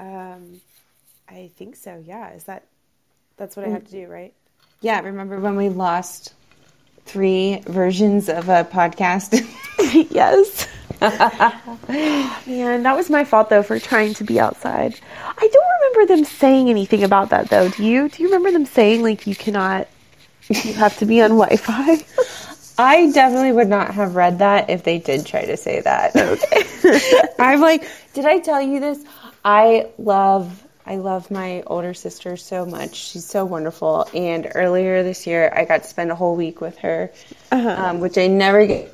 Um, I think so. Yeah. Is that that's what I have to do, right? Yeah, remember when we lost three versions of a podcast? yes. Man, that was my fault though for trying to be outside. I don't remember them saying anything about that though. Do you? Do you remember them saying like you cannot you have to be on Wi-Fi? I definitely would not have read that if they did try to say that. Okay. I'm like, did I tell you this? I love I love my older sister so much. She's so wonderful. And earlier this year, I got to spend a whole week with her, uh-huh. um, which I never get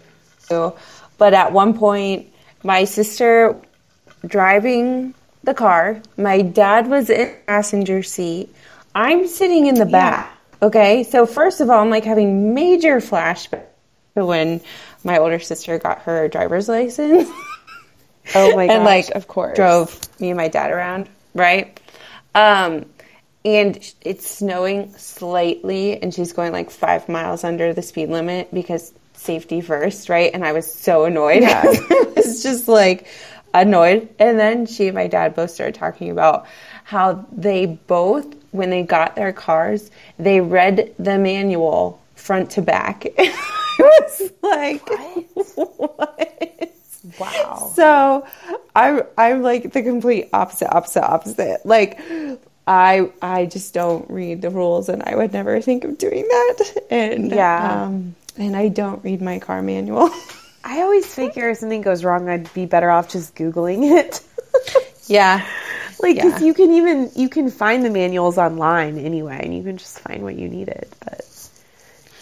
to. But at one point, my sister driving the car, my dad was in passenger seat. I'm sitting in the back. Yeah. Okay, so first of all, I'm like having major flashbacks when my older sister got her driver's license. Oh my gosh, and like of course drove me and my dad around, right? Um, and it's snowing slightly, and she's going like five miles under the speed limit because safety first, right? And I was so annoyed. Yeah. I was just like annoyed. And then she and my dad both started talking about how they both, when they got their cars, they read the manual front to back. I was like, what? what? Wow. So I'm I'm like the complete opposite, opposite, opposite. Like I I just don't read the rules, and I would never think of doing that. And yeah, um, and I don't read my car manual. I always figure if something goes wrong, I'd be better off just googling it. yeah. Like, yeah. you can even you can find the manuals online anyway, and you can just find what you needed. But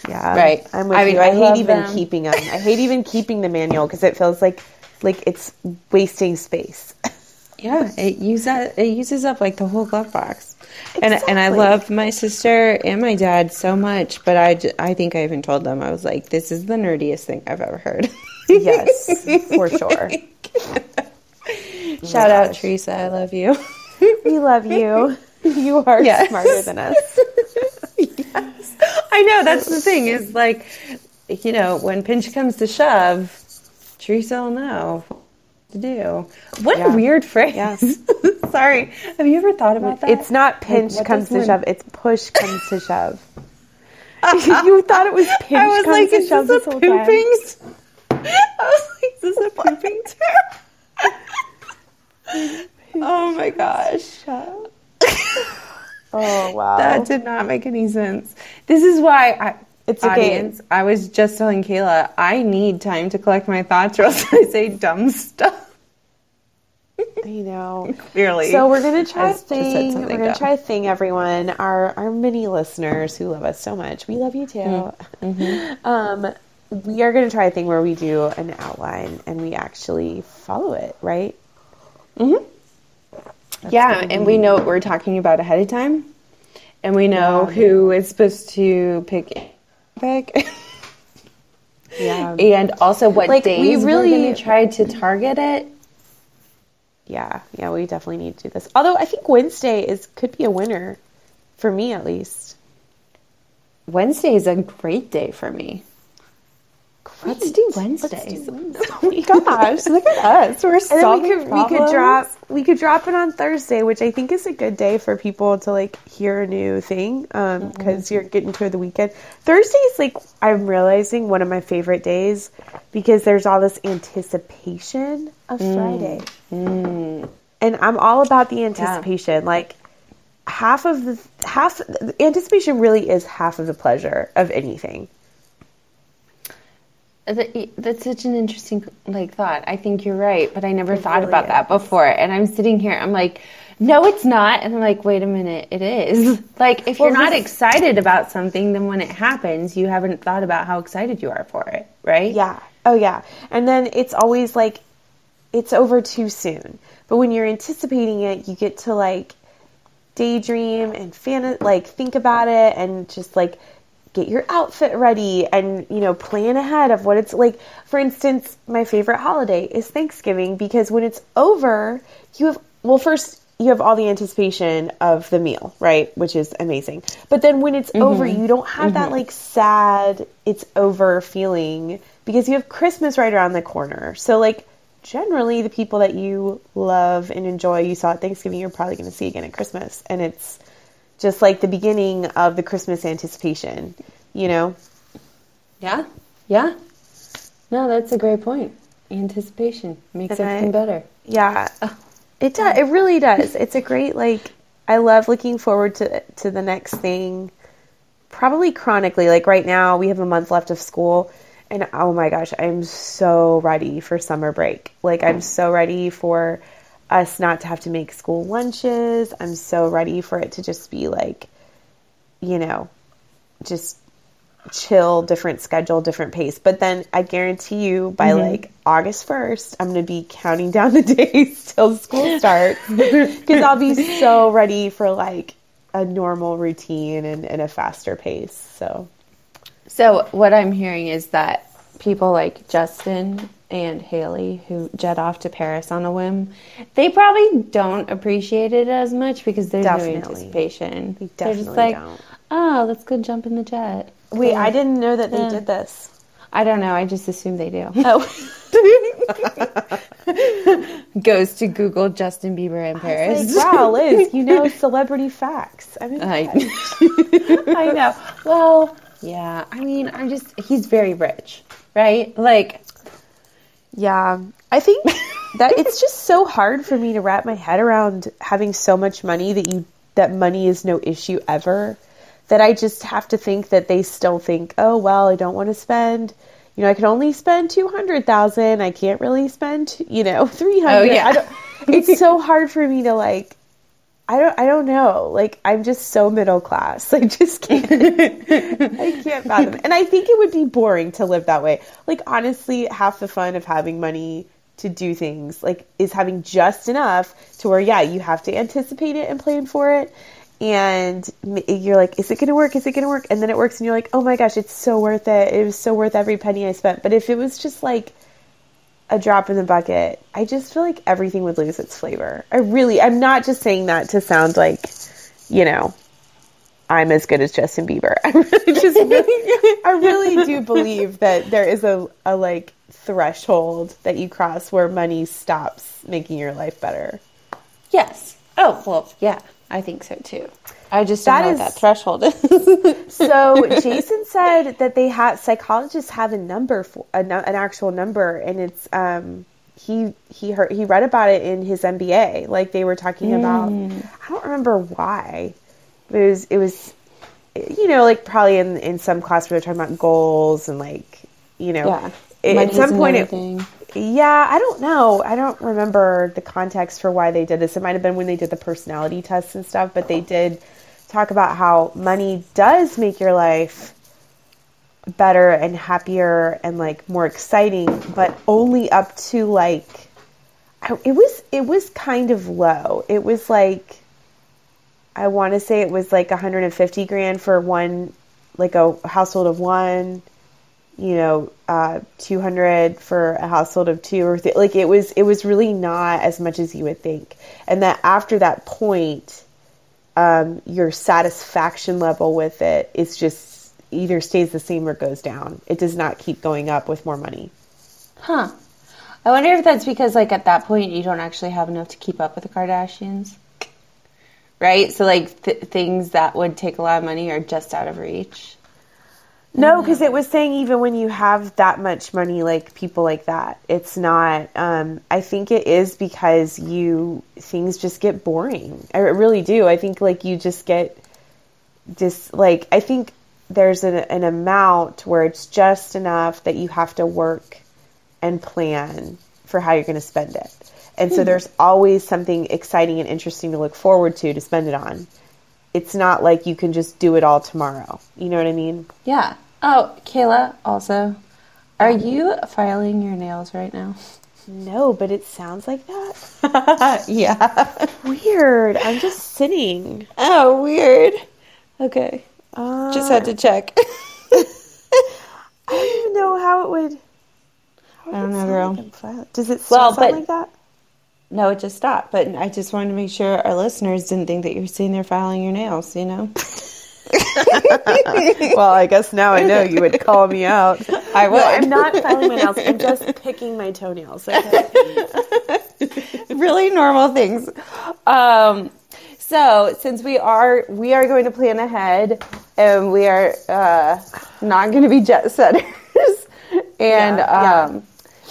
yeah, right. I'm with I mean, you. I, I hate even them. keeping them. I hate even keeping the manual because it feels like like it's wasting space. yeah, it uses it uses up like the whole glove box. Exactly. And and I love my sister and my dad so much, but I, I think I even told them I was like, this is the nerdiest thing I've ever heard. yes, for sure. Shout out Teresa, I love you. we love you. You are yes. smarter than us. yes. I know that's the thing is like you know, when pinch comes to shove, Teresa will know to do. What yeah. a weird phrase. Yes. Sorry. Have you ever thought about that? It's not pinch like, comes to shove. It's push comes to shove. you thought it was pinch I was comes like, to shove this, this whole pooping? time. I was like, is this a pooping term? oh my gosh. oh wow. That did not make any sense. This is why I it's audience. Okay. I was just telling Kayla I need time to collect my thoughts, or else I say dumb stuff. I know. Clearly. So we're gonna try a thing. We're gonna dumb. try a thing, everyone. Our our many listeners who love us so much. We love you too. Mm-hmm. Um, we are gonna try a thing where we do an outline and we actually follow it, right? Mm-hmm. yeah, and we know what we're talking about ahead of time, and we know yeah. who is supposed to pick topic. yeah. And also what like, days we really to try to target it. Yeah, yeah, we definitely need to do this. Although I think Wednesday is could be a winner for me at least. Wednesday is a great day for me. Let's do Wednesdays. oh my gosh, look at us. We're solving we could, problems. we could drop we could drop it on Thursday, which I think is a good day for people to like hear a new thing because um, mm-hmm. you're getting to the weekend. Thursday is like I'm realizing one of my favorite days because there's all this anticipation of mm. Friday, mm. and I'm all about the anticipation. Yeah. Like half of the half anticipation really is half of the pleasure of anything. That's such an interesting like thought. I think you're right, but I never it thought really about is. that before. And I'm sitting here, I'm like, no, it's not. And I'm like, wait a minute, it is. Like, if well, you're not this... excited about something, then when it happens, you haven't thought about how excited you are for it, right? Yeah. Oh, yeah. And then it's always like, it's over too soon. But when you're anticipating it, you get to like daydream and fan like think about it and just like get your outfit ready and you know plan ahead of what it's like for instance my favorite holiday is thanksgiving because when it's over you have well first you have all the anticipation of the meal right which is amazing but then when it's mm-hmm. over you don't have mm-hmm. that like sad it's over feeling because you have christmas right around the corner so like generally the people that you love and enjoy, you saw at Thanksgiving, you're probably going to see again at Christmas. And it's just like the beginning of the Christmas anticipation, you know? Yeah. Yeah. No, that's a great point. Anticipation makes And I- everything better. Yeah. Oh. It does. It really does. It's a great like I love looking forward to to the next thing. Probably chronically. Like right now we have a month left of school and oh my gosh, I'm so ready for summer break. Like I'm so ready for us not to have to make school lunches. I'm so ready for it to just be like you know, just chill, different schedule, different pace. But then I guarantee you by mm-hmm. like August 1st, I'm going to be counting down the days till school starts because I'll be so ready for like a normal routine and, and a faster pace. So, So what I'm hearing is that people like Justin and Hailey who jet off to Paris on a whim, they probably don't appreciate it as much because there's no Definitely. anticipation. We They're just like, don't. oh, let's go jump in the jet. wait, I didn't know that they Yeah. did this. I don't know. I just assume they do. Oh, Goes to Google Justin Bieber in Paris. like, wow, Liz, you know celebrity facts. I mean, I, I know. well, yeah. I mean, I'm just, he's very rich, right? Like, Yeah, I think that it's just so hard for me to wrap my head around having so much money that you that money is no issue ever. That I just have to think that they still think, oh well, I don't want to spend. You know, I can only spend two hundred thousand. I can't really spend, you know, three hundred. Oh, yeah. It's so hard for me to like. I don't. I don't know. Like I'm just so middle class. I just can't. I can't fathom. it. And I think it would be boring to live that way. Like honestly, half the fun of having money to do things like is having just enough to where yeah, you have to anticipate it and plan for it. And you're like, is it going to work? Is it going to work? And then it works, and you're like, oh my gosh, it's so worth it. It was so worth every penny I spent. But if it was just like a drop in the bucket, I just feel like everything would lose its flavor. I really, I'm not just saying that to sound like, you know, I'm as good as Justin Bieber. I really just, I really do believe that there is a, a like threshold that you cross where money stops making your life better. yes. Oh, well, yeah. I think so too. I just don't That know is- what that threshold is. So Jason said that they have psychologists have a number for a, an actual number, and it's um he he heard he read about it in his MBA. Like they were talking about, I don't remember why. It was it was you know like probably in in some class we they're talking about goals and like you know yeah. at some point it. Yeah, I don't know. I don't remember the context for why they did this. It might have been when they did the personality tests and stuff, but they did talk about how money does make your life better and happier and like more exciting, but only up to like it was it was kind of low. It was like I want to say it was like 150 grand for one like a household of one you know, uh, 200 for a household of two or th- like it was, it was really not as much as you would think. And that after that point, um, your satisfaction level with it is just either stays the same or goes down. It does not keep going up with more money. Huh. I wonder if that's because, like, at that point, you don't actually have enough to keep up with the Kardashians. Right? So, like, th- things that would take a lot of money are just out of reach. No, because it was saying even when you have that much money, like people like that, it's not. Um, I think it is because you things just get boring. I really do. I think like you just get just like I think there's an, an amount where it's just enough that you have to work and plan for how you're going to spend it. And so there's always something exciting and interesting to look forward to to spend it on. It's not like you can just do it all tomorrow. You know what I mean? Yeah. Oh, Kayla, also, are you filing your nails right now? No, but it sounds like that. yeah. Weird. I'm just sitting. Oh, weird. Okay. Uh, Just had to check. I don't even know how it would. How would I don't it know, girl. like Does it Well, sound but- like that? no, it just stopped. But I just wanted to make sure our listeners didn't think that you were sitting there filing your nails, you know? well, I guess now I know you would call me out. I would. No, I'm not filing my nails. I'm just picking my toenails. Okay? really normal things. Um, so since we are we are going to plan ahead and we are uh, not going to be jet setters, and Yeah, yeah. um,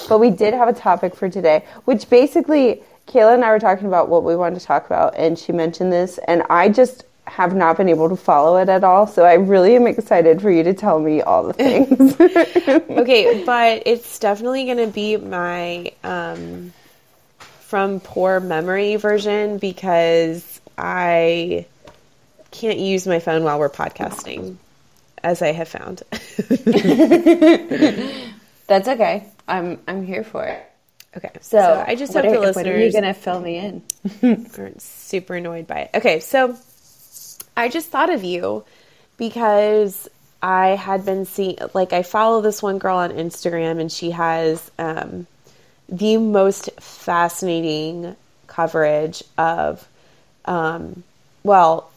but we did have a topic for today, which basically Kayla and I were talking about what we wanted to talk about, and she mentioned this, and I just have not been able to follow it at all. So I really am excited for you to tell me all the things. okay, but it's definitely going to be my um, from poor memory version because I can't use my phone while we're podcasting, as I have found. That's okay. I'm I'm here for it. okay, So, I just hope are, the When are you going to fill me in? aren't super annoyed by it. Okay, so I just thought of you because I had been seeing, like, I follow this one girl on Instagram and she has um, the most fascinating coverage of, um, well,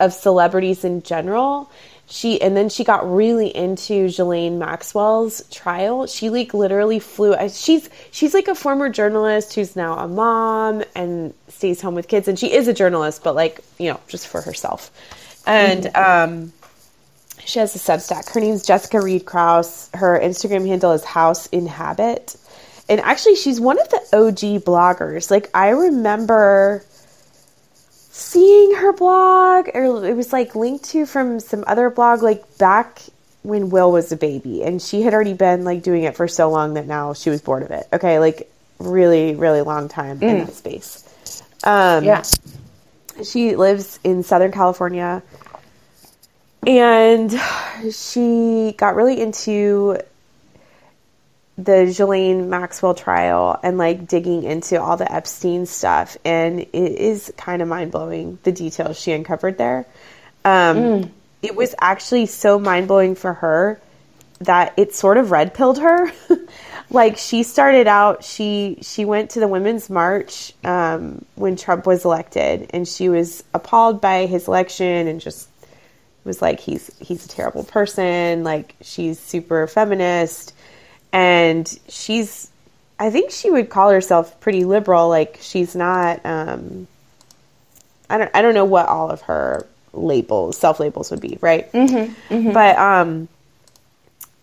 of celebrities in general. She and then she got really into Ghislaine Maxwell's trial. She like literally flew. uh, She's she's like a former journalist who's now a mom and stays home with kids. And she is a journalist, but like you know, just for herself. And um, she has a Substack. Her name's Jessica Reed Kraus. Her Instagram handle is House Inhabit. And actually, she's one of the OG bloggers. Like I remember seeing her blog or it was like linked to from some other blog like back when Will was a baby and she had already been like doing it for so long that now she was bored of it. Okay, like really really long time in that space. Um Yeah. she lives in Southern California and she got really into the Ghislaine Maxwell trial and like digging into all the Epstein stuff. And it is kind of mind blowing the details she uncovered there. Um, It was actually so mind blowing for her that it sort of red pilled her. like she started out, she she went to the Women's March um, when Trump was elected, and she was appalled by his election and just was like he's he's a terrible person. Like she's super feminist, and she's I think she would call herself pretty liberal. Like she's not. Um, I don't I don't know what all of her labels self labels would be, right? Mm-hmm, But um,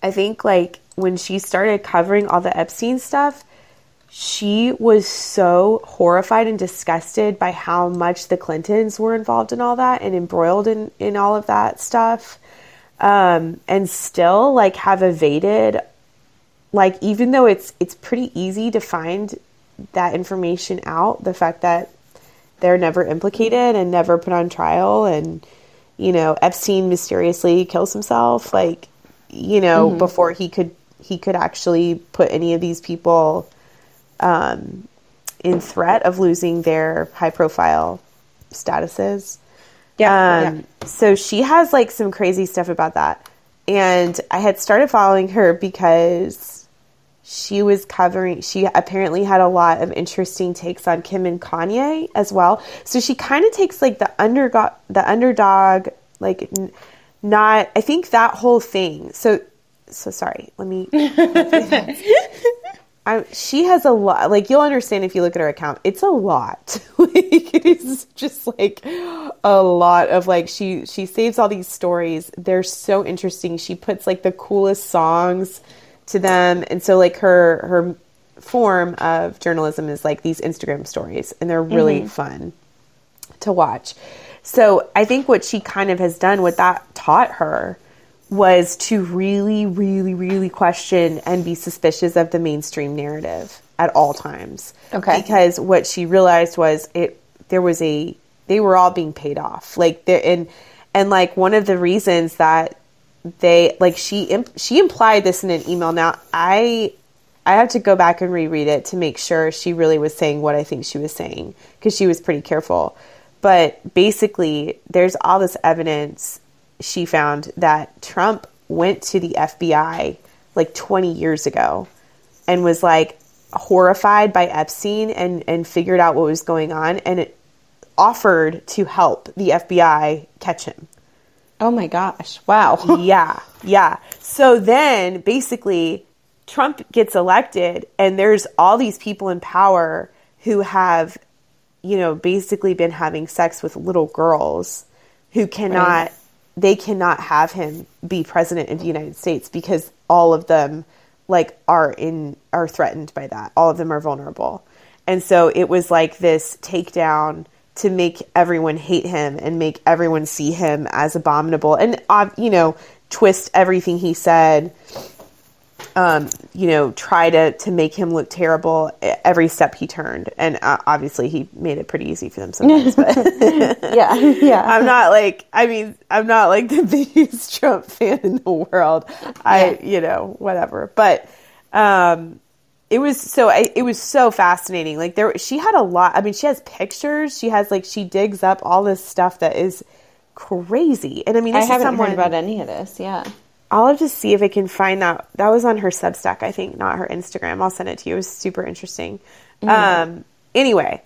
I think like when she started covering all the Epstein stuff, she was so horrified and disgusted by how much the Clintons were involved in all that and embroiled in, in all of that stuff. Um, and still like have evaded like even though it's it's pretty easy to find that information out, the fact that they're never implicated and never put on trial and you know Epstein mysteriously kills himself like you know before he could he could actually put any of these people um, in threat of losing their high profile statuses. Yeah, Um, So she has like some crazy stuff about that. And I had started following her because she was covering, she apparently had a lot of interesting takes on Kim and Kanye as well. So she kind of takes like the underdog, the underdog, like n- not, I think that whole thing. So, so sorry, let me, I, she has a lot. Like you'll understand if you look at her account. It's a lot. like it is just like a lot of like she she saves all these stories. They're so interesting. She puts like the coolest songs to them, and so like her her form of journalism is like these Instagram stories, and they're really mm-hmm. fun to watch. So I think what she kind of has done, what that taught her, was to really, really, really question and be suspicious of the mainstream narrative at all times. Okay. Because what she realized was it there was a they were all being paid off. Like there and and like one of the reasons that they like she imp- she implied this in an email. Now I I have to go back and reread it to make sure she really was saying what I think she was saying because she was pretty careful. But basically, there's all this evidence she found that Trump went to the FBI like 20 years ago and was like horrified by Epstein and, and figured out what was going on and it offered to help the FBI catch him. Oh my gosh. Wow. yeah, yeah. So then basically, Trump gets elected, and there's all these people in power who have, you know, basically been having sex with little girls who cannot, Right. They cannot have him be president of the United States because all of them, like, are in, are threatened by that. All of them are vulnerable. And so it was like this takedown to make everyone hate him and make everyone see him as abominable and, uh, you know, twist everything he said um, you know, try to to make him look terrible every step he turned, and uh, obviously he made it pretty easy for them sometimes. But yeah. Yeah. I'm not like, I mean, I'm not like the biggest Trump fan in the world. I, Yeah. you know, whatever. But um, it was so, I, it was so fascinating. Like there, she had a lot. I mean, she has pictures. She has like, she digs up all this stuff that is crazy. And I mean, I haven't someone, heard about any of this. Yeah. I'll have to see if I can find that. That was on her Substack, I think, not her Instagram. I'll send it to you. It was super interesting. Um, anyway,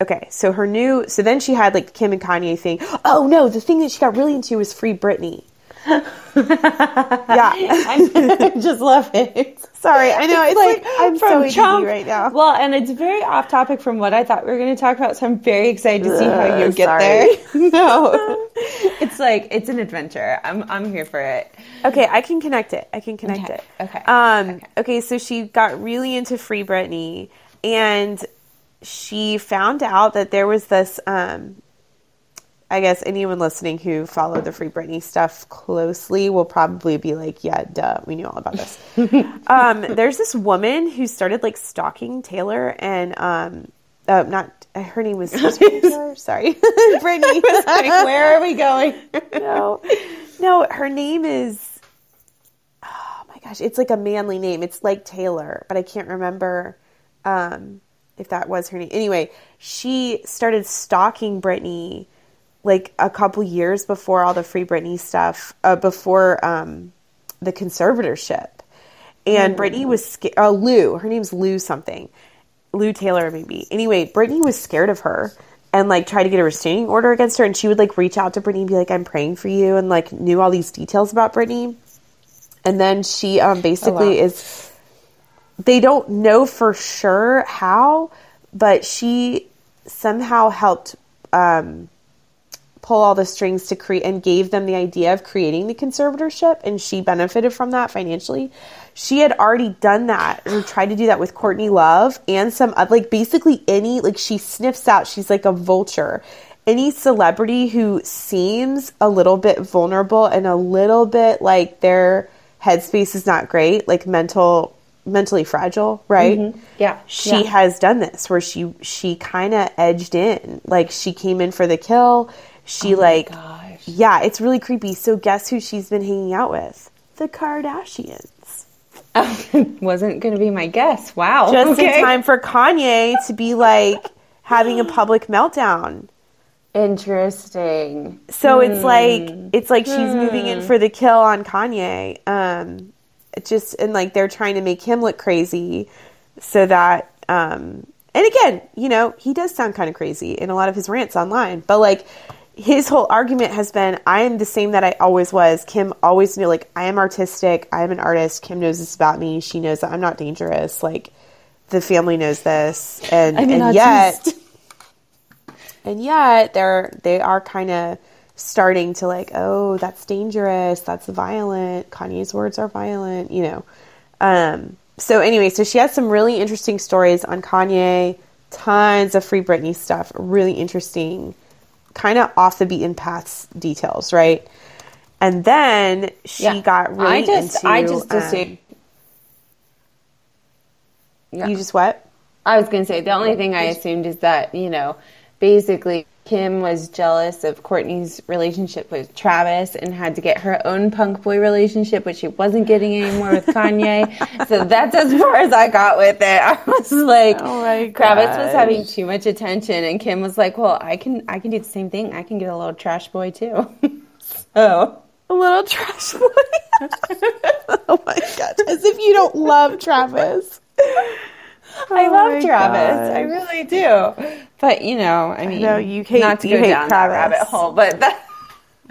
okay. So her new. So then she had like Kim and Kanye thing. Oh no, the thing that she got really into was Free Britney. Yeah. I just love it. Sorry, I know it's like, I'm so ADD right now. Well, and it's very off topic from what I thought we were going to talk about, so I'm very excited to see how you get sorry. there. no, it's like it's an adventure. I'm I'm here for it. Okay, I can connect it. I can connect Okay, it. okay, Um, okay. so she got really into Free Britney, and she found out that there was this. Um, I guess anyone listening who followed the Free Britney stuff closely will probably be like, "Yeah, duh, we knew all about this." um, there's this woman who started like stalking Taylor, and um, uh, not her name was Taylor. Sorry, Britney. Like, where are we going? no, no, her name is. Oh my gosh, it's like a manly name. It's like Taylor, but I can't remember um, if that was her name. Anyway, she started stalking Britney like a couple years before all the Free Britney stuff, uh, before um, the conservatorship. And Britney was scared. Uh, Lou, her name's Lou something. Lou Taylor, maybe. Anyway, Britney was scared of her and like tried to get a restraining order against her. And she would like reach out to Britney and be like, I'm praying for you, and like knew all these details about Britney. And then she um, basically wow. is, they don't know for sure how, but she somehow helped um, pull all the strings to create and gave them the idea of creating the conservatorship and she benefited from that financially. She had already done that or tried to do that with courtney love and some oth- like basically any like she sniffs out she's like a vulture. Any celebrity who seems a little bit vulnerable and a little bit like their headspace is not great like mental mentally fragile right? Mm-hmm. Yeah, she yeah. has done this where she she kind of edged in. Like she came in for the kill she like gosh. yeah it's really creepy so guess who she's been hanging out with the kardashians Wasn't going to be my guess. Wow. just okay. in time for kanye to be like having a public meltdown Interesting. so it's like it's like she's moving in for the kill on kanye um just and like they're trying to make him look crazy so that um and again you know he does sound kind of crazy in a lot of his rants online but like his whole argument has been i am the same that i always was. Kim always knew like i am artistic i am an artist kim knows this about me she knows that i'm not dangerous like the family knows this and I'm an and yet and yet they're they are kind of starting to like oh that's dangerous that's violent kanye's words are violent you know. Um so anyway so she has some really interesting stories on kanye tons of free britney stuff really interesting kind of off the beaten paths details right and then she Yeah. got really I just, into I just um, assumed. Yeah. you just what I was going to say the only thing I assumed is that you know, basically Kim was jealous of Kourtney's relationship with Travis and had to get her own punk boy relationship, which she wasn't getting anymore with Kanye. so that's as far as I got with it. I was like, Oh my Travis was having too much attention, and Kim was like, "Well, I can, I can do the same thing. I can get a little trash boy too." so. a little trash boy oh my god as if you don't love travis I Oh love Travis. I really do. But you know, I mean, know, you hate- not to go down that rabbit hole, but that,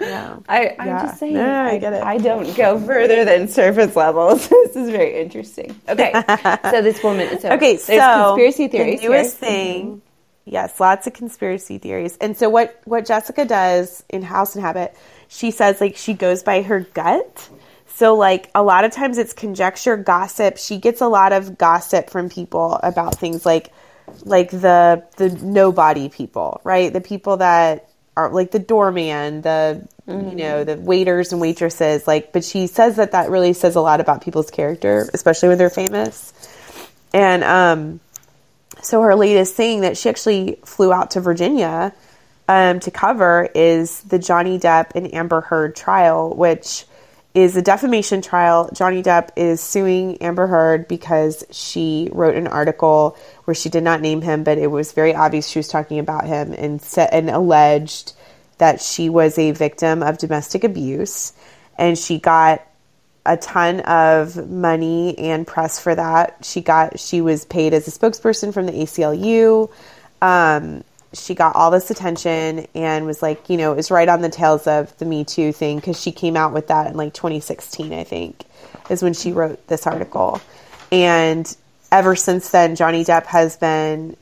Yeah. I, I'm Yeah. just saying. No, no, I get it. I don't go further than surface levels. this is very interesting. Okay, so this woman. So Okay, so conspiracy theories. The newest here. thing, yes, lots of conspiracy theories. And so what what Jessica does in House Inhabit, she says like she goes by her gut. So like a lot of times it's conjecture, gossip. She gets a lot of gossip from people about things like like the the nobody people, right? The people that are like the doorman, the you know the waiters and waitresses. Like, but she says that that really says a lot about people's character, especially when they're famous. And um, so her latest thing that she actually flew out to Virginia um, to cover is the Johnny Depp and Amber Heard trial, which is a defamation trial. Johnny Depp is suing Amber Heard because she wrote an article where she did not name him, but it was very obvious she was talking about him and said and alleged that she was a victim of domestic abuse, and she got a ton of money and press for that. She got she was paid as a spokesperson from the ACLU. Um, she got all this attention and was like, you know, it was right on the tails of the Me Too thing because she came out with that in like 2016, I think, is when she wrote this article. And ever since then, Johnny Depp has been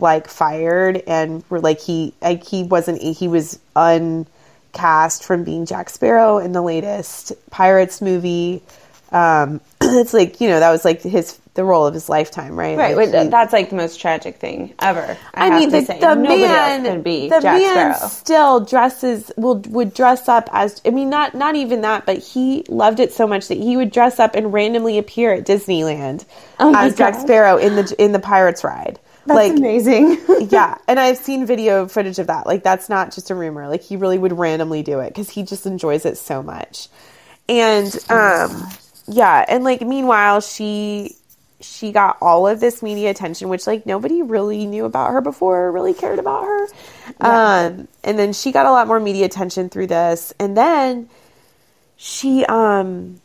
like fired and we're like he like he wasn't he was uncast from being Jack Sparrow in the latest Pirates movie. Um, it's like you know that was like his the role of his lifetime, right? Right, Like, he- that's like the most tragic thing ever. I, I have mean, to the, say. the Nobody man, else could be the Jack man Sparrow. still dresses will would dress up as. I mean, not not even that, but he loved it so much that he would dress up and randomly appear at Disneyland Oh as Jack Sparrow in the in the Pirates ride. like amazing. yeah, and I've seen video footage of that. Like that's not just a rumor. Like he really would randomly do it because he just enjoys it so much. And um, yeah, and like meanwhile, she she got all of this media attention, which like nobody really knew about her before, or really cared about her. Um, and then she got a lot more media attention through this, and then she um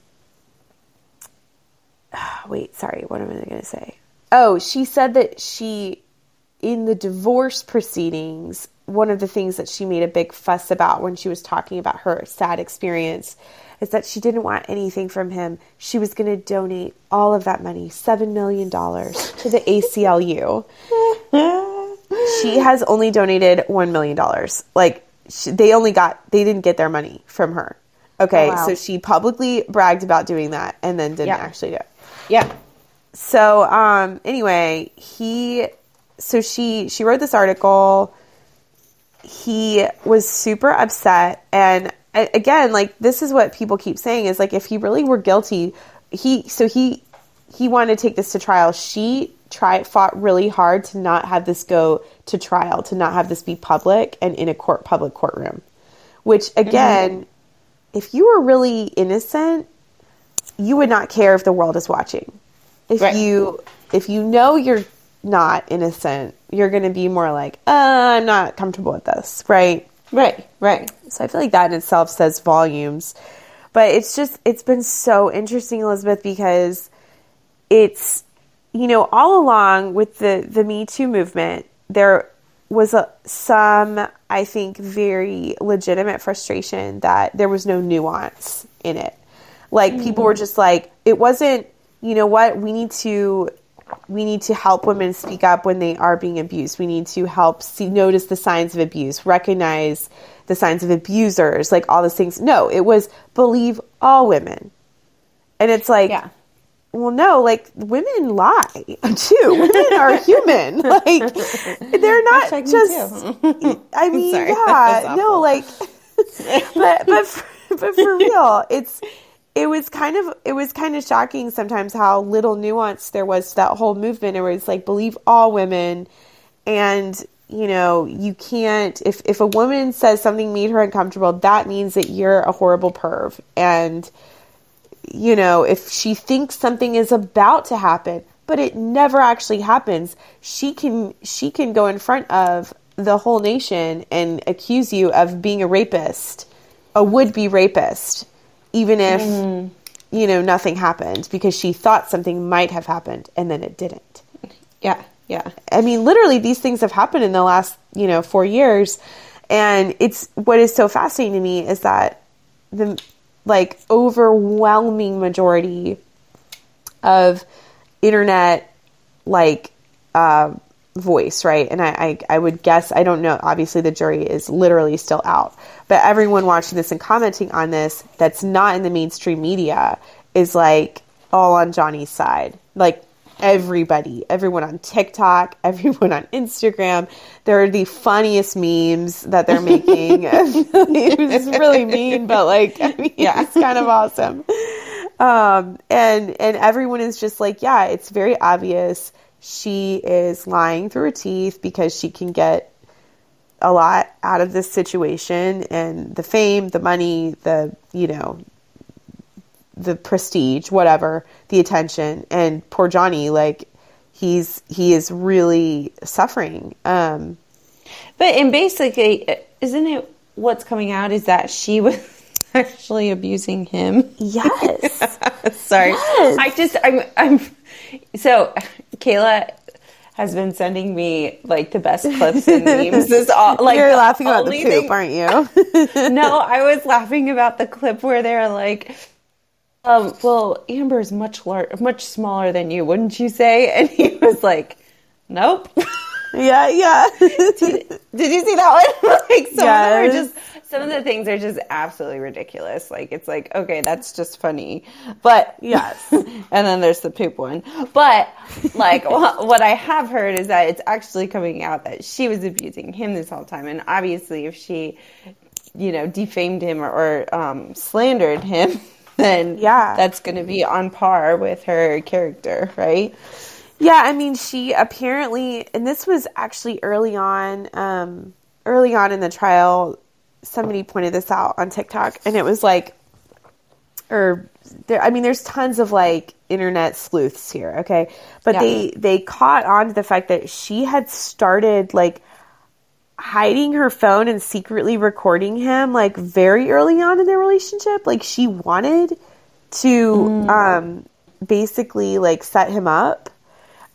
wait, sorry, what am I going to say? Oh, she said that she, in the divorce proceedings, one of the things that she made a big fuss about when she was talking about her sad experience is that she didn't want anything from him. She was going to donate all of that money, $7 million, to the ACLU. she has only donated $1 million. Like, she, they only got, they didn't get their money from her. Okay, Oh, wow. so she publicly bragged about doing that and then didn't actually do it yeah. so um anyway he so she she wrote this article he was super upset and again like this is what people keep saying is like if he really were guilty he so he he wanted to take this to trial she tried fought really hard to not have this go to trial to not have this be public and in a court public courtroom which again if you were really innocent you would not care if the world is watching. If Right. you if you know you're not innocent, you're going to be more like, uh, I'm not comfortable with this, right? Right, right. So I feel like that in itself says volumes. But it's just it's been so interesting, Elizabeth, because it's you know all along with the the Me Too movement, there was a, some I think very legitimate frustration that there was no nuance in it. Like people mm-hmm. were just like it wasn't. You know what? We need to we need to help women speak up when they are being abused. We need to help see notice the signs of abuse, recognize the signs of abusers, like all those things. No, it was believe all women. And it's like Yeah. well no, like women lie too. women are human. Like they're not Hashtag just I mean, Sorry, yeah, no, like but but for, but for real, it's it was kind of it was kind of shocking sometimes how little nuance there was to that whole movement. It was like believe all women, and you know you can't if if a woman says something made her uncomfortable, that means that you're a horrible perv, and you know if she thinks something is about to happen but it never actually happens she can she can go in front of the whole nation and accuse you of being a rapist a would-be rapist even if you know nothing happened because she thought something might have happened and then it didn't Yeah, yeah. I mean, literally, these things have happened in the last, you know, four years. And it's what is so fascinating to me is that the like overwhelming majority of internet like uh, voice, right? And I, I, I would guess I don't know. Obviously, the jury is literally still out, but everyone watching this and commenting on this that's not in the mainstream media is like all on Johnny's side. Like everybody, everyone on TikTok, everyone on Instagram. They're the funniest memes that they're making. it was really mean, but like, I mean, yeah, it's kind of awesome. Um, and, and everyone is just like, yeah, it's very obvious she is lying through her teeth because she can get a lot out of this situation and the fame, the money, the, you know, the prestige, whatever, the attention. And poor Johnny, like he's he is really suffering. Um but and basically isn't it what's coming out is that she was actually abusing him? Yes. Sorry. Yes. I just I'm I'm so Kayla has been sending me like the best clips and memes. This all like you're laughing about the poop, thing. aren't you? no, I was laughing about the clip where they're like, um, "Well, Amber is much lar- much smaller than you, wouldn't you say?" And he was like, "Nope." Yeah, yeah. did, did, you see that one? like some yes. of them are just some of the things are just absolutely ridiculous. Like it's like, okay, that's just funny. But yes. and then there's the poop one. But like what I have heard is that it's actually coming out that she was abusing him this whole time. And obviously if she, you know, defamed him or, or um, slandered him, then yeah, that's going to be on par with her character, right? Yeah, I mean, she apparently, and this was actually early on, um, early on in the trial. Somebody pointed this out on TikTok, and it was like, or there. I mean, there's tons of like internet sleuths here, okay, but yeah. they they caught on to the fact that she had started like hiding her phone and secretly recording him like very early on in their relationship. Like she wanted to mm. um, basically like set him up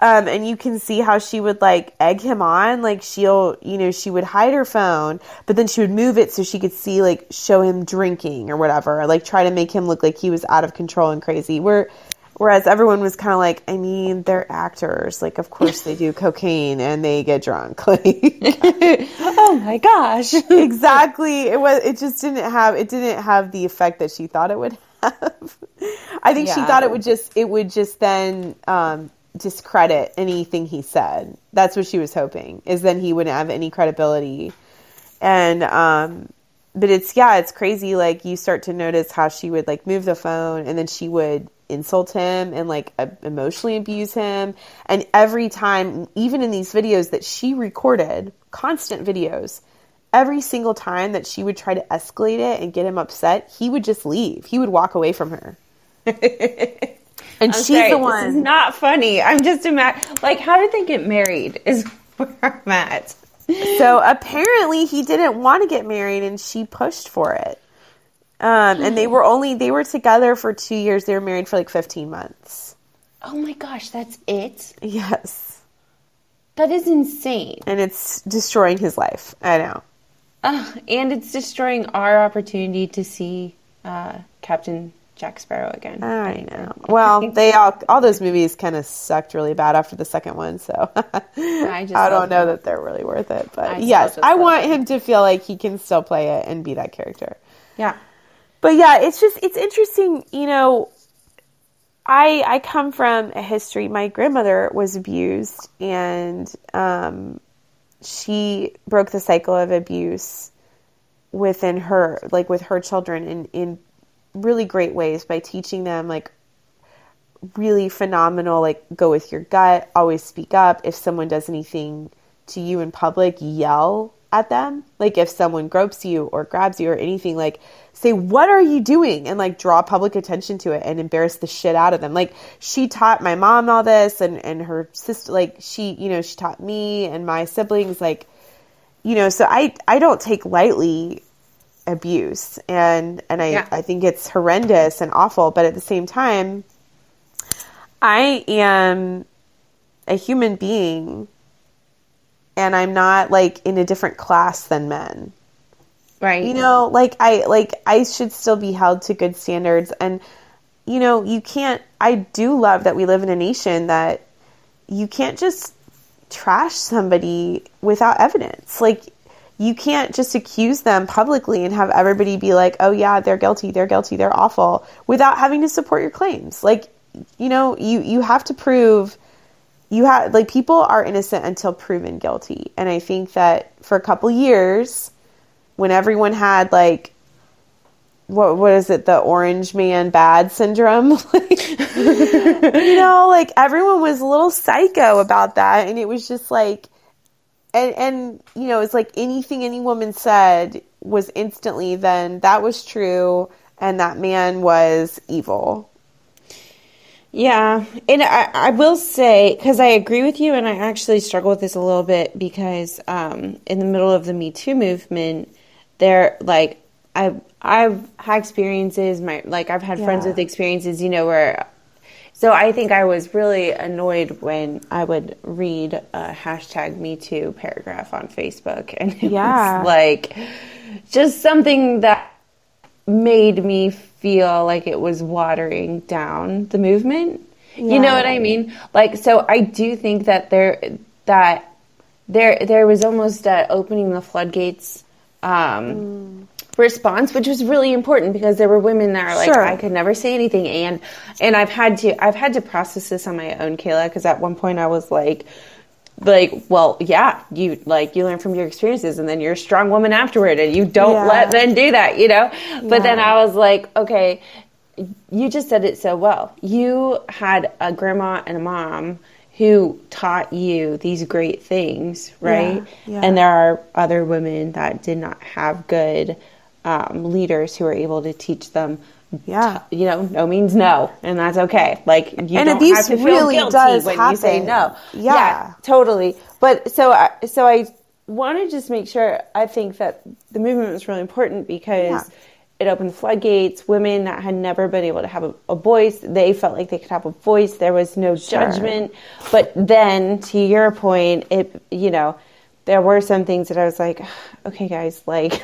um, and you can see how she would like egg him on. Like she'll, you know, she would hide her phone, but then she would move it so she could see, like, show him drinking or whatever, like try to make him look like he was out of control and crazy. Where, whereas everyone was kind of like, I mean, they're actors. Like, of course they do cocaine and they get drunk. Like, oh my gosh, exactly. It was. It just didn't have. It didn't have the effect that she thought it would have. I think yeah. she thought it would just. It would just then. Um, discredit anything he said. That's what she was hoping, is then he wouldn't have any credibility. And, um, but it's, yeah, it's crazy. Like, you start to notice how she would, like, move the phone and then she would insult him and, like, uh, emotionally abuse him. And every time, even in these videos that she recorded, constant videos, every single time that she would try to escalate it and get him upset, he would just leave. He would walk away from her. And I'm she's sorry, the one. This is not funny. I'm just imagine. Like, how did they get married? Is where I'm at. So apparently, he didn't want to get married, and she pushed for it. Um, and they were only they were together for two years. They were married for like 15 months. Oh my gosh, that's it. Yes, that is insane. And it's destroying his life. I know. Uh, and it's destroying our opportunity to see uh, Captain Jack Sparrow again. I know. Well, they all all those movies kind of sucked really bad after the second one, so I, just I don't know that they're really worth it. But I yes, I want him to feel like he can still play it and be that character. Yeah. But yeah, it's just it's interesting, you know. I I come from a history. My grandmother was abused, and um, she broke the cycle of abuse within her, like with her children, in in really great ways by teaching them like really phenomenal like go with your gut always speak up. If someone does anything to you in public yell at them. Like if someone gropes you or grabs you or anything like say what are you doing? and like draw public attention to it and embarrass the shit out of them. Like she taught my mom all this and and her sister like she you know she taught me and my siblings like you know so i i don't take lightly abuse and and I, yeah. I think it's horrendous and awful but at the same time I am a human being and I'm not like in a different class than men Right. You know, like I like I should still be held to good standards and you know, you can't I do love that we live in a nation that you can't just trash somebody without evidence. Like you can't just accuse them publicly and have everybody be like, "Oh yeah, they're guilty, they're guilty, they're awful," without having to support your claims. Like, you know, you you have to prove you have like people are innocent until proven guilty. And I think that for a couple years when everyone had like what what is it the orange man bad syndrome you know like everyone was a little psycho about that and it was just like and and you know it's like anything any woman said was instantly then that was true and that man was evil. Yeah, and I, I will say because I agree with you, and I actually struggle with this a little bit because um, in the middle of the Me Too movement, there like I I've had experiences, my like I've had friends with experiences, you know, where so I think I was really annoyed when I would read a hashtag Me Too paragraph on Facebook, and it Yeah. was like just something that made me feel like it was watering down the movement. You know what I mean? Like so I do think that there that there there was almost opening the floodgates um response which was really important because there were women that are like Sure. I could never say anything. And and I've had to I've had to process this on my own Kayla because at one point I was like like well yeah you like you learn from your experiences and then you're a strong woman afterward and you don't Yeah. let men do that you know? But then i was like okay you just said it so well. You had a grandma and a mom who taught you these great things right yeah. and there are other women that did not have good um, leaders who are able to teach them Yeah. you know no means no and that's okay like you And don't abuse have to feel really guilty does when you say happen. no Yeah. totally but so I, so i want to just make sure i think that the movement was really important because Yeah. It opened the floodgates women that had never been able to have a, a voice they felt like they could have a voice there was no judgment but then to your point it you know there were some things that i was like okay guys like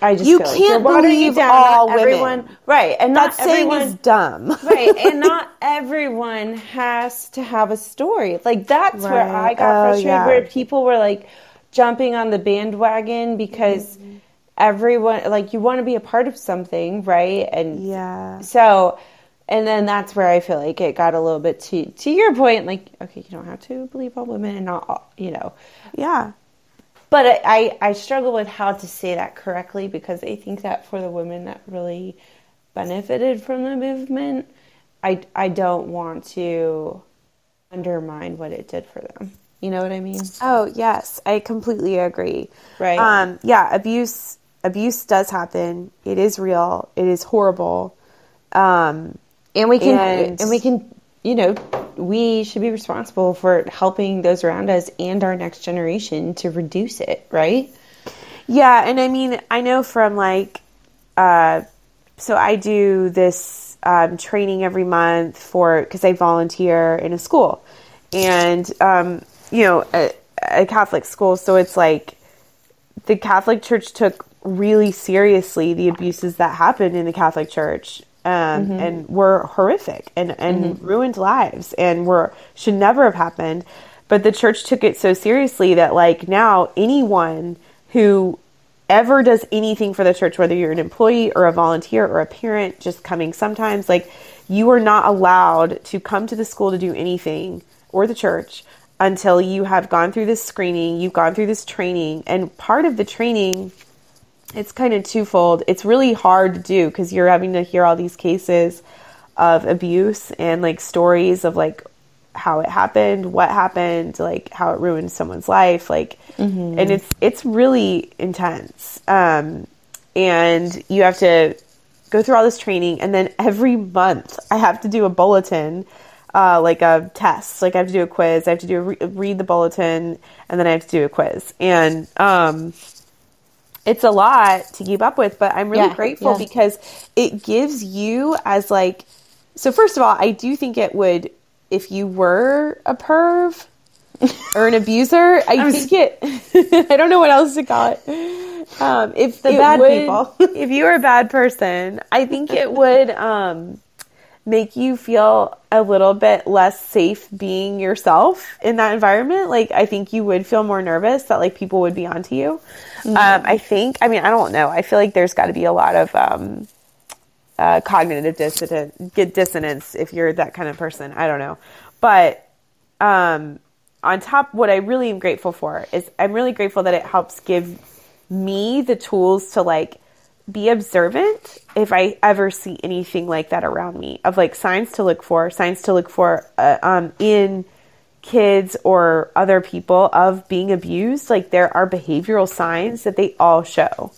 I just You feel can't you're believe down. all Not everyone, women. right? And that not saying everyone, is dumb right and not everyone has to have a story like that's where i got Oh, frustrated yeah. where people were like jumping on the bandwagon because Mm-hmm. Everyone like you want to be a part of something right and yeah so and then that's where i feel like it got a little bit to to your point like okay you don't have to believe all women and not all, you know yeah but I, I, I struggle with how to say that correctly because I think that for the women that really benefited from the movement, I, I don't want to undermine what it did for them. You know what I mean? Oh yes, I completely agree. Right. Um, yeah, abuse abuse does happen. It is real. It is horrible. Um, And we can And- and, we can you know we should be responsible for helping those around us and our next generation to reduce it, right? yeah, and I mean, I know from like, uh, so I do this um, training every month for because I volunteer in a school, and um, you know, a, a Catholic school. So it's like the Catholic Church took really seriously the abuses that happened in the Catholic Church. Um, and were horrific and, and ruined lives and were should never have happened. But the church took it so seriously that like now anyone who ever does anything for the church, whether you're an employee or a volunteer or a parent just coming sometimes, like you are not allowed to come to the school to do anything or the church until you have gone through this screening, you've gone through this training. And part of the training, it's kind of twofold. It's really hard to do because you're having to hear all these cases of abuse and like stories of like how it happened, what happened, like how it ruined someone's life, like, and it's it's really intense. Um, and you have to go through all this training, and then every month I have to do a bulletin, uh, like a test. Like I have to do a quiz. I have to do a re- read the bulletin, and then I have to do a quiz. And um, it's a lot to keep up with, but I'm really Yeah, grateful yeah. because it gives you as like. So first of all, I do think it would if you were a perv or an abuser. I think it. I don't know what else to call it. um, if The bad would- people. if you were a bad person, I think it would um, make you feel a little bit less safe being yourself in that environment. Like, I think you would feel more nervous that like people would be onto you. Um, I think. I mean, I don't know. I feel like there's got to be a lot of um, uh, cognitive dissonance, get dissonance if you're that kind of person. I don't know, but um, on top, what I really am grateful for is I'm really grateful that it helps give me the tools to like be observant if I ever see anything like that around me of like signs to look for, signs to look for uh, um, in kids or other people of being abused. Like there are behavioral signs that they all show.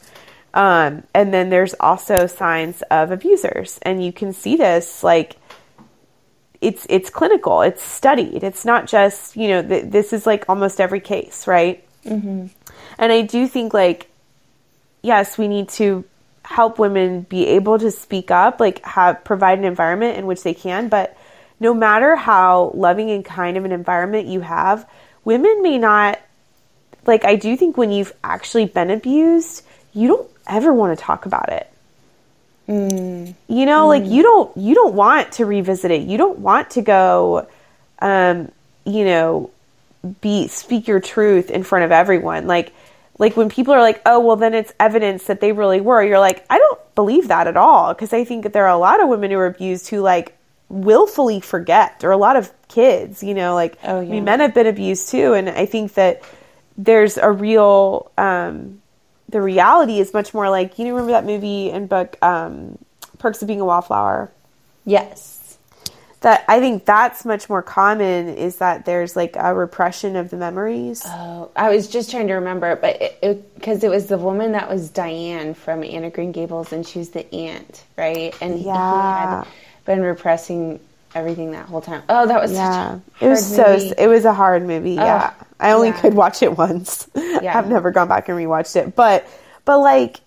Um, and then there's also signs of abusers, and you can see this like it's it's clinical, it's studied. It's not just you know th- this is like almost every case, right? Mm-hmm. And I do think like yes, we need to help women be able to speak up, like have provide an environment in which they can. But no matter how loving and kind of an environment you have, women may not like. I do think when you've actually been abused, you don't ever want to talk about it. You know, like you don't you don't want to revisit it. You don't want to go um, you know, be speak your truth in front of everyone. Like like when people are like, "Oh, well then it's evidence that they really were." You're like, "I don't believe that at all." Because I think that there are a lot of women who are abused who like willfully forget or a lot of kids, you know, like Oh, I mean men have been abused too and I think that there's a real um the reality is much more like you know remember that movie and book um Perks of Being a Wallflower Yes. That I think that's much more common is that there's like a repression of the memories. Oh, I was just trying to remember, but it because it, was the woman that was Diane from Anne of Green Gables, and she was the aunt, right? And he Yeah. had been repressing everything that whole time. Oh, that was yeah, it was so movie. it was a hard movie. Oh, yeah, I only yeah. could watch it once. Yeah. I've never gone back and rewatched it, but but like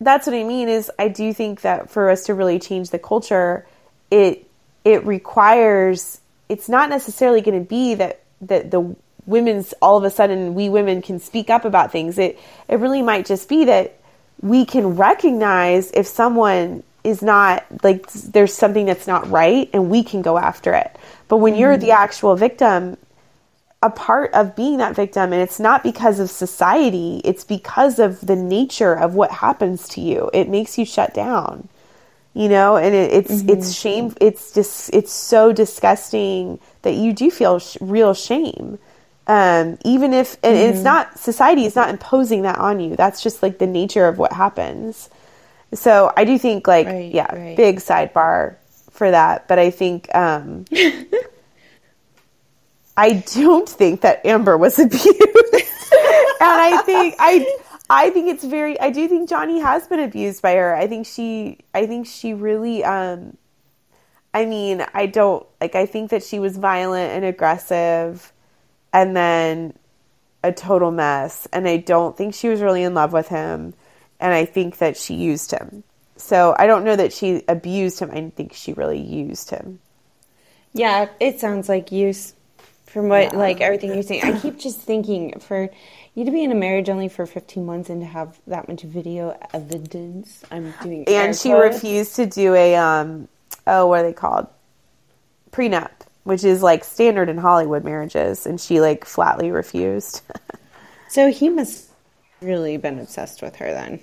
that's what I mean is I do think that for us to really change the culture, it it requires it's not necessarily going to be that that the women's all of a sudden we women can speak up about things. It it really might just be that we can recognize if someone is not like there's something that's not right and we can go after it. But when you're the mm-hmm. actual victim, a part of being that victim and it's not because of society, it's because of the nature of what happens to you. It makes you shut down. You know, and it, it's it's shame. It's just it's so disgusting that you do feel sh- real shame, um, even if and it's not society is not imposing that on you. That's just like the nature of what happens. So I do think like Right, yeah, right. big sidebar for that. But I think um, I don't think that Amber was abused, and I think I I think it's very I do think Johnny has been abused by her. I think she I think she really um I mean I don't like I think that she was violent and aggressive, and then a total mess, and I don't think she was really in love with him, and I think that she used him. So I don't know that she abused him. I think she really used him. Yeah, it sounds like use from what Yeah. like everything you're saying. I keep just thinking for you to be in a marriage only for 15 months and to have that much video evidence. I'm doing and she quotes. refused to do a um oh what are they called prenup which is like standard in hollywood marriages and she like flatly refused So he must really been obsessed with her then.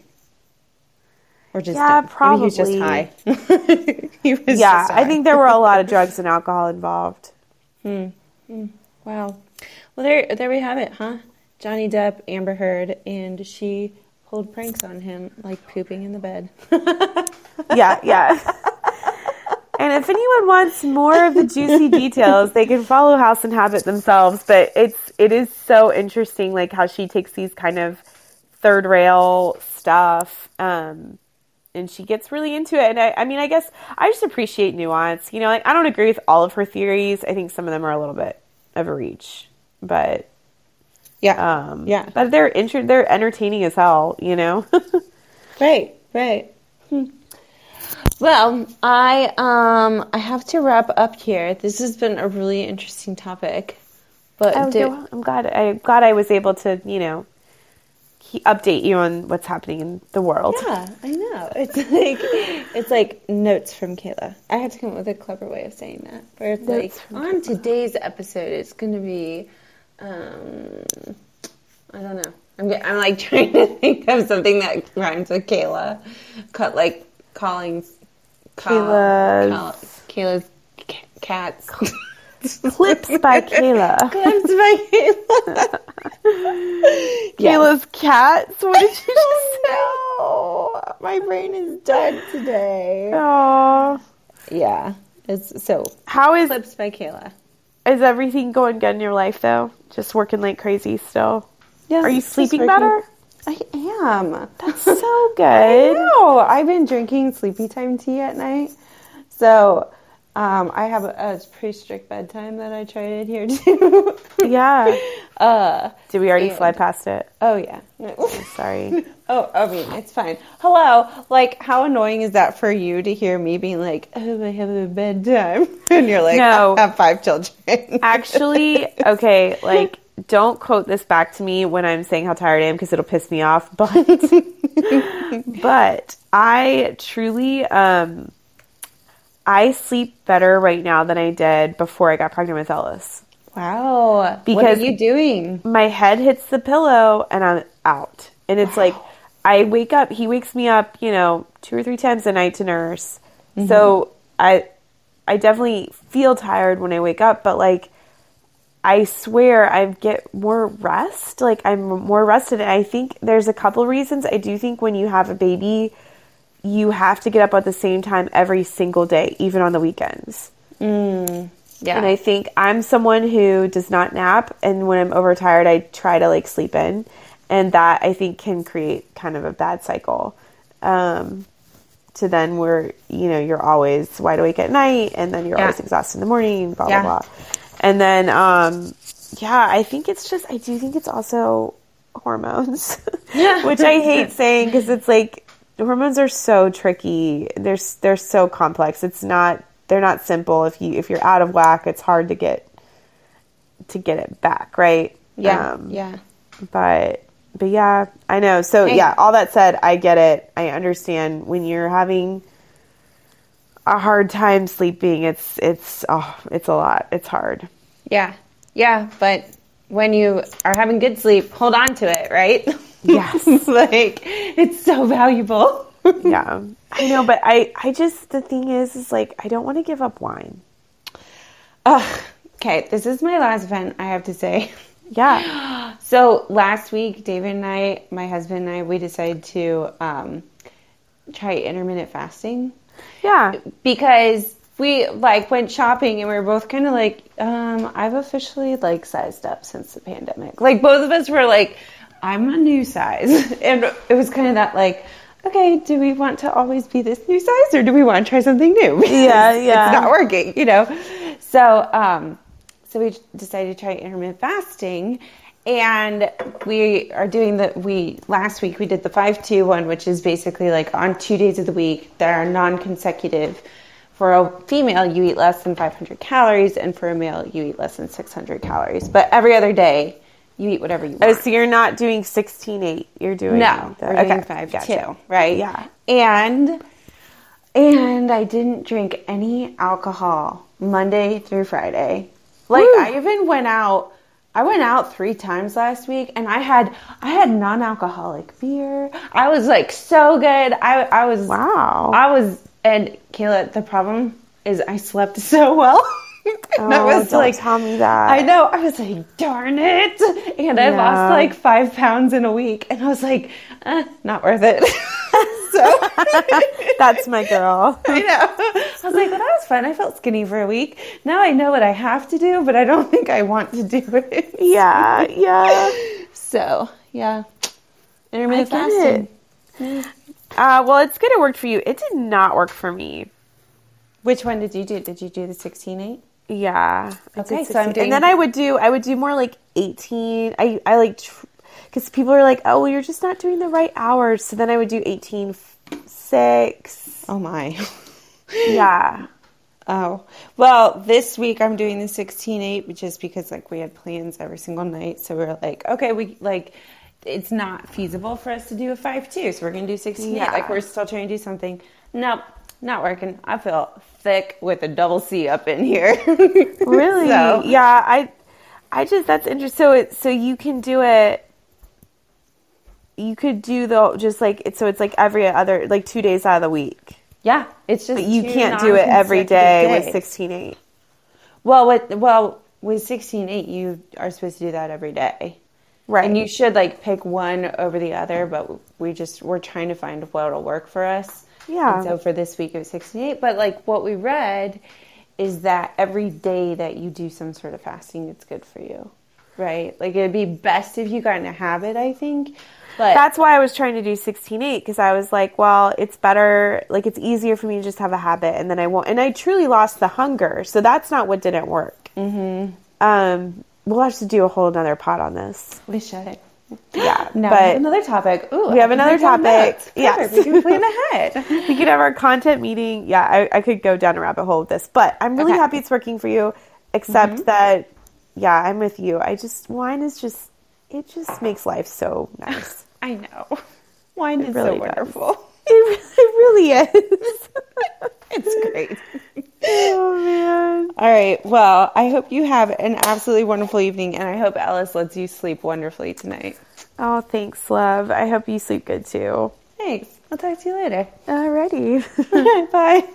Or just Yeah, maybe he was just high. he was yeah just i think there were a lot of drugs and alcohol involved Hmm. Wow. Well, there, there we have it, huh? Johnny Depp, Amber Heard, and she pulled pranks on him, like pooping in the bed. yeah yeah. And if anyone wants more of the juicy details they can follow House Inhabit themselves but it's it is so interesting like how she takes these kind of third rail stuff um and she gets really into it. And I, I mean i guess i just appreciate nuance. You know like i don't agree with all of her theories. I think some of them are a little bit of a reach but Yeah. um yeah. but they're inter- they're entertaining as hell you know Right, right. Hmm. Well, I um I have to wrap up here. This has been a really interesting topic. But Oh, did- no, I'm glad. I'm glad I was able to, you know, he update you on what's happening in the world. Yeah, I know. It's like it's like notes from Kayla. I had to come up with a clever way of saying that. Where it's Notes like from on today's episode, it's going to be, um, I don't know. I'm get- I'm like trying to think of something that rhymes with Kayla, cut like calling call, Kayla's- Kayla's ca- cats. Clips by Kayla. Clips by Kayla. Kayla's cats. What did you just say? my brain is dead today. Aw. Yeah. It's so How is clips by Kayla. Is everything going good in your life though? Just working like crazy still. Yes, Are you sleeping better? I am. That's so I good. know. I've been drinking sleepy time tea at night. So um, I have a, a pretty strict bedtime that I try to adhere to. Yeah. uh, Did we already And- fly past it? oh, yeah. Sorry. Oh, I mean, it's fine. Hello. Like, how annoying is that for you to hear me being like, oh, I have a bedtime? And you're like, No. I have five children. Actually, okay, like don't quote this back to me when I'm saying how tired I am because it'll piss me off. But but I truly um I sleep better right now than I did before I got pregnant with Ellis. wow. what Because- are you doing? My head hits the pillow and I'm out. And it's like I wake up, he wakes me up, you know, two or three times a night to nurse. Mm-hmm. So I I definitely feel tired when I wake up, but like I swear I get more rest. Like I'm more rested. And I think there's a couple reasons. I do think when you have a baby, you have to get up at the same time every single day, even on the weekends. Yeah. And I think I'm someone who does not nap, and when I'm overtired, I try to like sleep in, and that I think can create kind of a bad cycle. Um, to then where you know you're always wide awake at night, and then you're Yeah. always exhausted in the morning, blah Yeah. blah blah. And then, um, yeah, I think it's just I do think it's also hormones, Yeah. which I hate saying because it's like hormones are so tricky. They're they're so complex. It's not they're not simple. If you if you're out of whack, it's hard to get to get it back, right? yeah. Um, yeah. But but yeah, I know. So Hey. yeah, all that said, I get it. I understand when you're having a hard time sleeping. It's it's oh, it's a lot. It's hard. Yeah. Yeah. But when you are having good sleep, hold on to it, right? Yes. like, it's so valuable. Yeah, I know. But I I just the thing is is like I don't want to give up wine. Ugh. Okay. This is my last event, I have to say. Yeah. So last week, David and I, my husband and I, we decided to um, try intermittent fasting Yeah. because we like went shopping and we were both kind of like, um, I've officially like sized up since the pandemic. Like both of us were like, I'm a new size, and it was kind of that like, okay, do we want to always be this new size or do we want to try something new? Yeah, yeah. It's not working, you know. So, um, so we decided to try intermittent fasting. And we are doing the we last week we did the five two one, which is basically like on two days of the week that are non consecutive. For a female, you eat less than 500 calories, and for a male, you eat less than 600 calories. But every other day, you eat whatever you oh, want. Oh, so you're not doing sixteen eight. You're doing No, the- we're doing five gotcha. two, right? Yeah. And and I didn't drink any alcohol Monday through Friday. Like Woo. I even went out. I went out three times last week, and I had I had non-alcoholic beer. I was like so good. I I was Wow. I was and Kayla. The problem is I slept so well. and I Oh, was don't like, tell me that. I know. I was like, darn it. And I Yeah. lost like five pounds in a week. And I was like, eh, not worth it. so That's my girl. I know. I was like, well, that was fun. I felt skinny for a week. Now I know what I have to do, but I don't think I want to do it. yeah, yeah. So, yeah. Intermittent I fasting. it. Uh, well, it's good it worked for you. It did not work for me. Which one did you do? Did you do the 16 8? Yeah. Okay, so I'm doing- and then I would do I would do more like 18. I I like because people are like, "Oh, well, you're just not doing the right hours." So then I would do 18 f- 6. Oh, my. Yeah. Oh, well, this week I'm doing the 16 8 just because like we had plans every single night. So we are like, okay, we like it's not feasible for us to do a five two, so we're gonna do sixteen Yeah. eight. Like we're still trying to do something. Nope, not working. I feel thick with a double C up in here. Really? So- Yeah, I I just that's interesting. So it so you can do it you could do the just like it's so it's like every other like 2 days out of the week. Yeah, it's just But you can't do it every day with non-consecutive 16 8. Well, with well with sixteen eight, you are supposed to do that every day. Right. And you should like pick one over the other, but we just we're trying to find what'll work for us. Yeah. And so for this week it was sixteen eight, but like what we read is that every day that you do some sort of fasting, it's good for you, right? Like it'd be best if you got in a habit, I think. But That's why I was trying to do 16 8 because I was like, well, it's better, like, it's easier for me to just have a habit and then I won't. And I truly lost the hunger. So that's not what didn't work. Mm-hmm. Um, we'll have to do a whole another pot on this. we should. Yeah. Now we but have another topic. Ooh, We have another topic. Yes. We can plan ahead. we could have our content meeting. Yeah, I, I could go down a rabbit hole with this, but I'm really Okay. happy it's working for you. Except mm-hmm. that, yeah, I'm with you. I just wine is just it just makes life so nice. I know. Wine is really so does. It, it really is. It's great. oh man. All right. Well, I hope you have an absolutely wonderful evening, and I hope Alice lets you sleep wonderfully tonight. Oh, thanks, love. I hope you sleep good too. Thanks. I'll talk to you later. Alrighty. Bye.